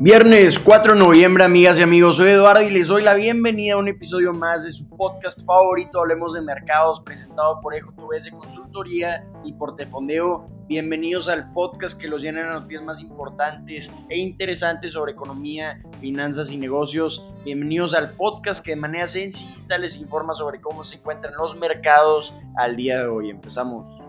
Viernes 4 de noviembre, amigas y amigos, soy Eduardo y les doy la bienvenida a un episodio más de su podcast favorito, Hablemos de Mercados, presentado por EJTVS Consultoría y Portefondeo. Bienvenidos al podcast que los llena de noticias más importantes e interesantes sobre economía, finanzas y negocios. Bienvenidos al podcast que de manera sencilla les informa sobre cómo se encuentran los mercados al día de hoy. Empezamos.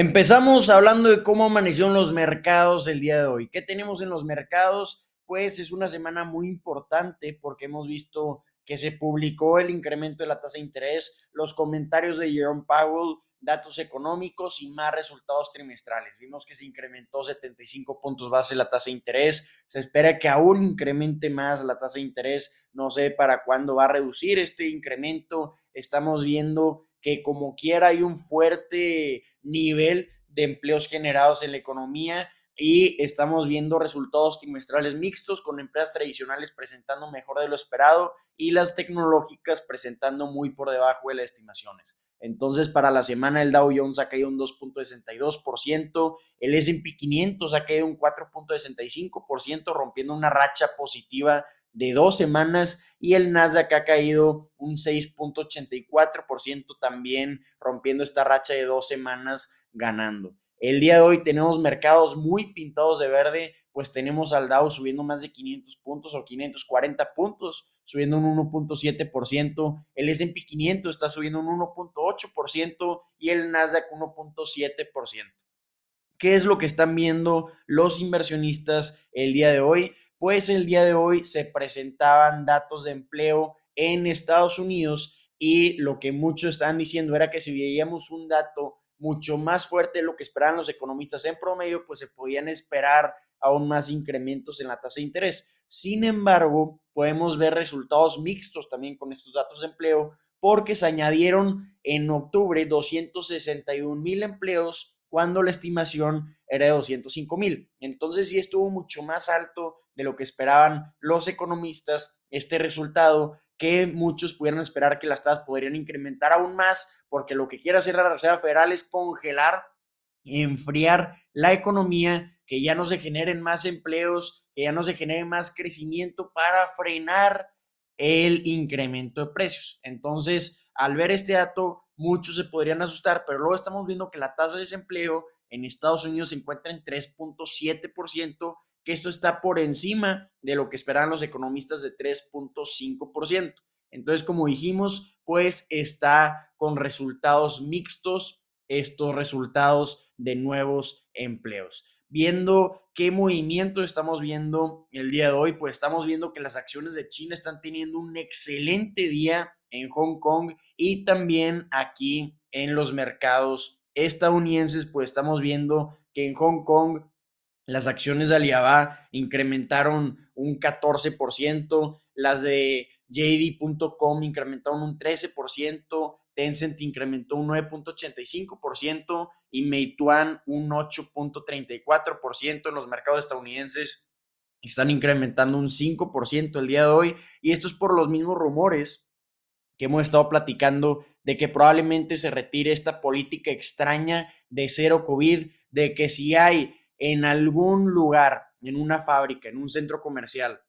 Empezamos hablando de cómo amanecieron los mercados el día de hoy. ¿Qué tenemos en los mercados? Pues es una semana muy importante porque hemos visto que se publicó el incremento de la tasa de interés, los comentarios de Jerome Powell, datos económicos y más resultados trimestrales. Vimos que se incrementó 75 puntos base la tasa de interés. Se espera que aún incremente más la tasa de interés. No sé para cuándo va a reducir este incremento. Estamos viendo que como quiera hay un fuerte nivel de empleos generados en la economía y estamos viendo resultados trimestrales mixtos con empresas tradicionales presentando mejor de lo esperado y las tecnológicas presentando muy por debajo de las estimaciones. Entonces, para la semana el Dow Jones ha caído un 2.62%, el S&P 500 ha caído un 4.65%, rompiendo una racha positiva de dos semanas y el Nasdaq ha caído un 6.84% también, rompiendo esta racha de dos semanas ganando. El día de hoy tenemos mercados muy pintados de verde, pues tenemos al Dow subiendo más de 500 puntos o 540 puntos, subiendo un 1.7%, el S&P 500 está subiendo un 1.8% y el Nasdaq 1.7%. ¿Qué es lo que están viendo los inversionistas el día de hoy? Pues el día de hoy se presentaban datos de empleo en Estados Unidos y lo que muchos estaban diciendo era que si veíamos un dato mucho más fuerte de lo que esperaban los economistas en promedio, pues se podían esperar aún más incrementos en la tasa de interés. Sin embargo, podemos ver resultados mixtos también con estos datos de empleo porque se añadieron en octubre 261 mil empleos cuando la estimación era de 205 mil. Entonces sí estuvo mucho más alto de lo que esperaban los economistas este resultado que muchos pudieron esperar que las tasas podrían incrementar aún más porque lo que quiere hacer la Reserva Federal es congelar enfriar la economía, que ya no se generen más empleos, que ya no se genere más crecimiento para frenar el incremento de precios. Entonces, al ver este dato, muchos se podrían asustar, pero luego estamos viendo que la tasa de desempleo en Estados Unidos se encuentra en 3.7%, que esto está por encima de lo que esperaban los economistas de 3.5%. Entonces, como dijimos, pues está con resultados mixtos estos resultados de nuevos empleos. Viendo qué movimiento estamos viendo el día de hoy, pues estamos viendo que las acciones de China están teniendo un excelente día en Hong Kong y también aquí en los mercados estadounidenses, pues estamos viendo que en Hong Kong las acciones de Alibaba incrementaron un 14%, las de JD.com incrementaron un 13%, Tencent incrementó un 9.85% y Meituan un 8.34% en los mercados estadounidenses. Están incrementando un 5% el día de hoy y esto es por los mismos rumores que hemos estado platicando de que probablemente se retire esta política extraña de cero COVID, de que si hay en algún lugar, en una fábrica, en un centro comercial,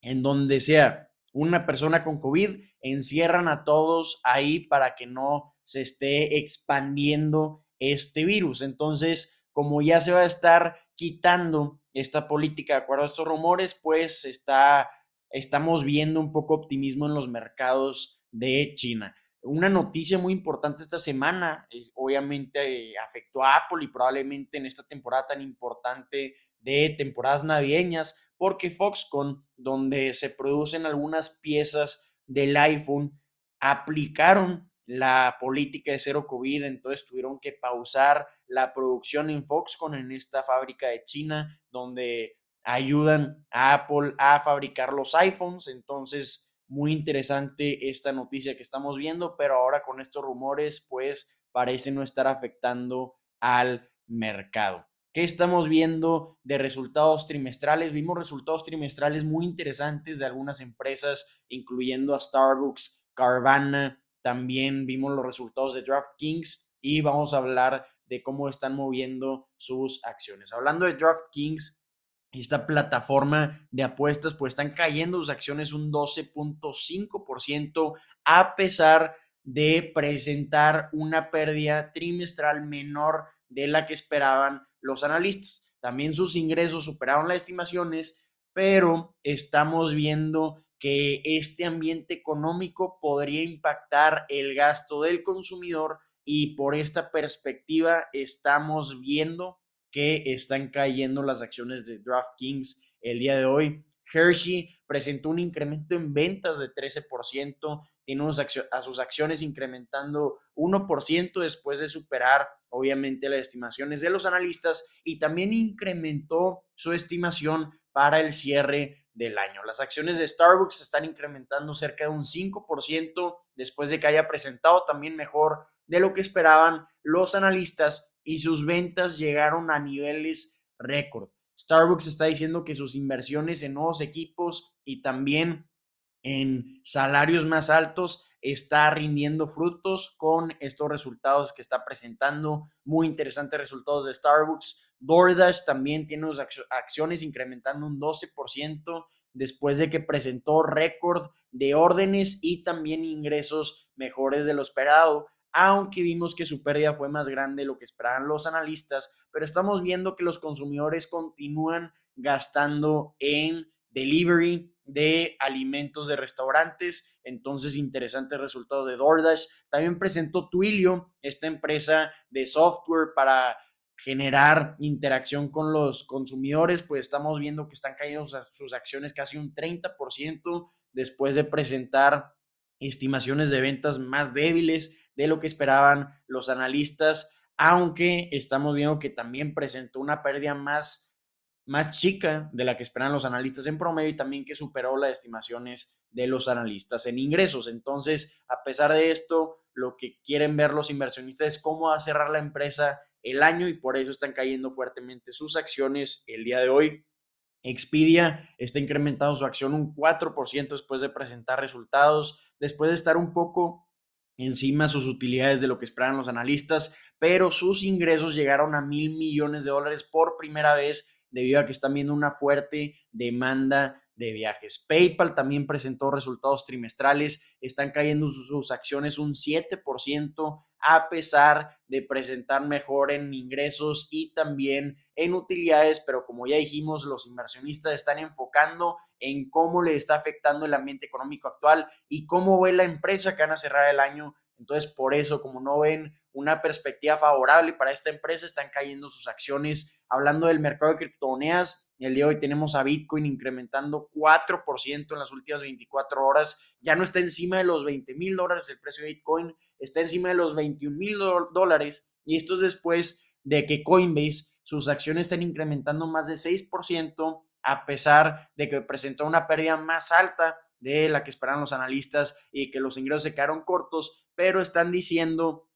en donde sea una persona con COVID, encierran a todos ahí para que no se esté expandiendo este virus. Entonces, como ya se va a estar quitando esta política de acuerdo a estos rumores, pues está, estamos viendo un poco optimismo en los mercados de China. Una noticia muy importante esta semana, es, obviamente afectó a Apple y probablemente en esta temporada tan importante de temporadas navideñas, porque Foxconn, donde se producen algunas piezas del iPhone, aplicaron la política de cero COVID, entonces tuvieron que pausar la producción en Foxconn, en esta fábrica de China, donde ayudan a Apple a fabricar los iPhones, entonces muy interesante esta noticia que estamos viendo, pero ahora con estos rumores, pues parece no estar afectando al mercado. ¿Qué estamos viendo de resultados trimestrales? Vimos resultados trimestrales muy interesantes de algunas empresas, incluyendo a Starbucks, Carvana, también vimos los resultados de DraftKings y vamos a hablar de cómo están moviendo sus acciones. Hablando de DraftKings, esta plataforma de apuestas, pues están cayendo sus acciones un 12.5% a pesar de presentar una pérdida trimestral menor de la que esperaban los analistas. También sus ingresos superaron las estimaciones, pero estamos viendo que este ambiente económico podría impactar el gasto del consumidor y por esta perspectiva estamos viendo que están cayendo las acciones de DraftKings el día de hoy. Hershey presentó un incremento en ventas de 13%, tiene a sus acciones incrementando 1% después de superar obviamente las estimaciones de los analistas y también incrementó su estimación para el cierre del año. Las acciones de Starbucks están incrementando cerca de un 5% después de que haya presentado también mejor de lo que esperaban los analistas y sus ventas llegaron a niveles récord. Starbucks está diciendo que sus inversiones en nuevos equipos y también en salarios más altos está rindiendo frutos con estos resultados que está presentando. Muy interesantes resultados de Starbucks. DoorDash también tiene sus acciones incrementando un 12% después de que presentó récord de órdenes y también ingresos mejores de lo esperado aunque vimos que su pérdida fue más grande de lo que esperaban los analistas, pero estamos viendo que los consumidores continúan gastando en delivery de alimentos de restaurantes, entonces interesantes resultados de DoorDash. También presentó Twilio, esta empresa de software para generar interacción con los consumidores, pues estamos viendo que están cayendo sus acciones casi un 30% después de presentar estimaciones de ventas más débiles de lo que esperaban los analistas, aunque estamos viendo que también presentó una pérdida más, más chica de la que esperan los analistas en promedio y también que superó las estimaciones de los analistas en ingresos. Entonces, a pesar de esto, lo que quieren ver los inversionistas es cómo va a cerrar la empresa el año y por eso están cayendo fuertemente sus acciones el día de hoy. Expedia está incrementando su acción un 4% después de presentar resultados, después de estar un poco encima sus utilidades de lo que esperan los analistas, pero sus ingresos llegaron a mil millones de dólares por primera vez debido a que están viendo una fuerte demanda de viajes. PayPal también presentó resultados trimestrales, están cayendo sus, acciones un 7% a pesar de presentar mejor en ingresos y también en utilidades, pero como ya dijimos, los inversionistas están enfocando en cómo le está afectando el ambiente económico actual y cómo ve la empresa que van a cerrar el año. Entonces, por eso, como no ven una perspectiva favorable para esta empresa, están cayendo sus acciones. Hablando del mercado de criptomonedas, el día de hoy tenemos a Bitcoin incrementando 4% en las últimas 24 horas. Ya no está encima de los 20 mil dólares el precio de Bitcoin, está encima de los 21 mil dólares. Y esto es después de que Coinbase, sus acciones están incrementando más de 6%, a pesar de que presentó una pérdida más alta de la que esperaban los analistas y que los ingresos se quedaron cortos, pero están diciendo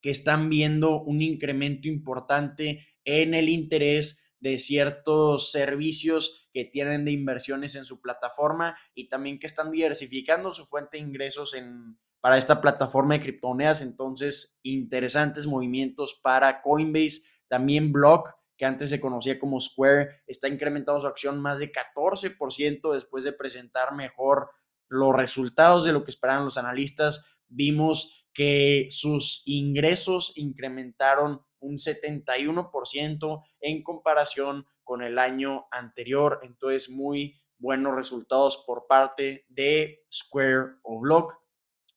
que están viendo un incremento importante en el interés de ciertos servicios que tienen de inversiones en su plataforma y también que están diversificando su fuente de ingresos en, para esta plataforma de criptomonedas. Entonces, interesantes movimientos para Coinbase. También Block, que antes se conocía como Square, está incrementando su acción más de 14% después de presentar mejor los resultados de lo que esperaban los analistas. Vimos que sus ingresos incrementaron un 71% en comparación con el año anterior. Entonces, muy buenos resultados por parte de Square o Block.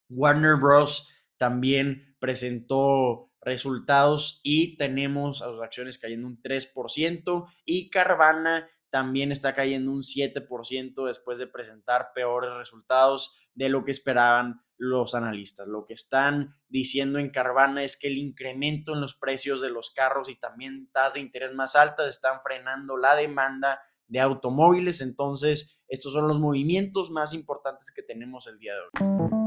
Warner Bros. también presentó resultados y tenemos a sus acciones cayendo un 3% y Carvana también está cayendo un 7% después de presentar peores resultados de lo que esperaban los analistas. Lo que están diciendo en Carvana es que el incremento en los precios de los carros y también tasas de interés más altas están frenando la demanda de automóviles. Entonces, estos son los movimientos más importantes que tenemos el día de hoy.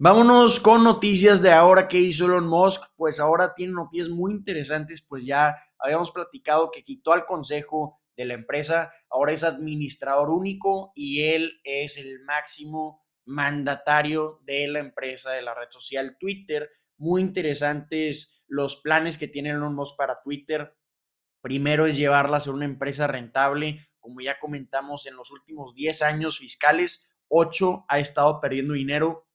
Vámonos con noticias de ahora que hizo Elon Musk. Pues ahora tiene noticias muy interesantes, pues ya habíamos platicado que quitó al consejo de la empresa, ahora es administrador único y él es el máximo mandatario de la empresa de la red social Twitter, muy interesantes los planes que tiene Elon Musk para Twitter. Primero es llevarla a ser una empresa rentable. Como ya comentamos, en los últimos 10 años fiscales, 8 ha estado perdiendo dinero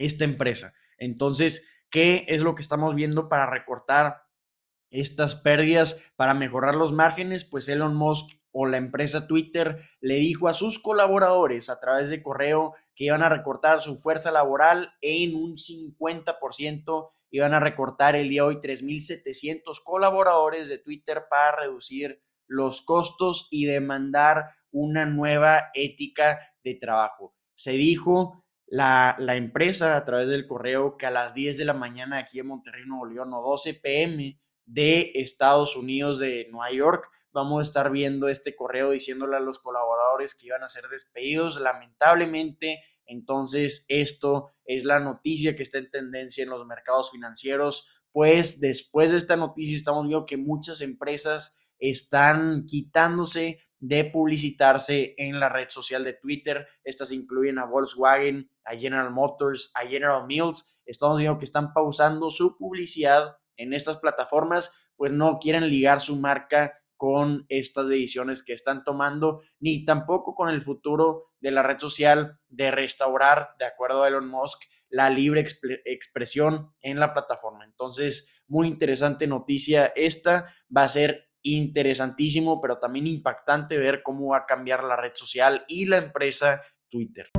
esta empresa. Entonces, ¿qué es lo que estamos viendo para recortar estas pérdidas, para mejorar los márgenes? Pues Elon Musk o la empresa Twitter le dijo a sus colaboradores a través de correo que iban a recortar su fuerza laboral en un 50%, iban a recortar el día de hoy 3.700 colaboradores de Twitter para reducir los costos y demandar una nueva ética de trabajo. Se dijo la, la, empresa a través del correo que a las 10 de la mañana aquí en Monterrey, Nuevo León, o 12 pm de Estados Unidos de Nueva York, vamos a estar viendo este correo diciéndole a los colaboradores que iban a ser despedidos. Lamentablemente, entonces esto es la noticia que está en tendencia en los mercados financieros, pues después de esta noticia estamos viendo que muchas empresas están quitándose de publicitarse en la red social de Twitter. Estas incluyen a Volkswagen, a General Motors, a General Mills. Estamos viendo que están pausando su publicidad en estas plataformas, pues no quieren ligar su marca con estas decisiones que están tomando, ni tampoco con el futuro de la red social de restaurar, de acuerdo a Elon Musk, la libre expresión en la plataforma. Entonces, muy interesante noticia esta. Va a ser interesantísimo, pero también impactante ver cómo va a cambiar la red social y la empresa Twitter.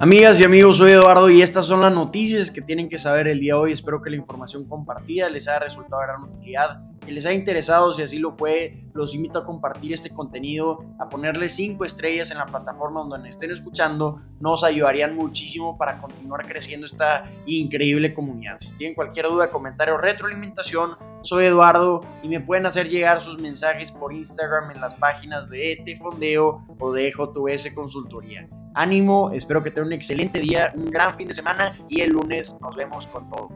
Amigas y amigos, soy Eduardo y estas son las noticias que tienen que saber el día de hoy. Espero que la información compartida les haya resultado de gran utilidad, que les haya interesado. Si así lo fue, los invito a compartir este contenido, a ponerle cinco estrellas en la plataforma donde estén escuchando. Nos ayudarían muchísimo para continuar creciendo esta increíble comunidad. Si tienen cualquier duda, comentario o retroalimentación, soy Eduardo y me pueden hacer llegar sus mensajes por Instagram en las páginas de ET Fondeo o de JS Consultoría. Ánimo, espero que tengan un excelente día, un gran fin de semana y el lunes nos vemos con todo.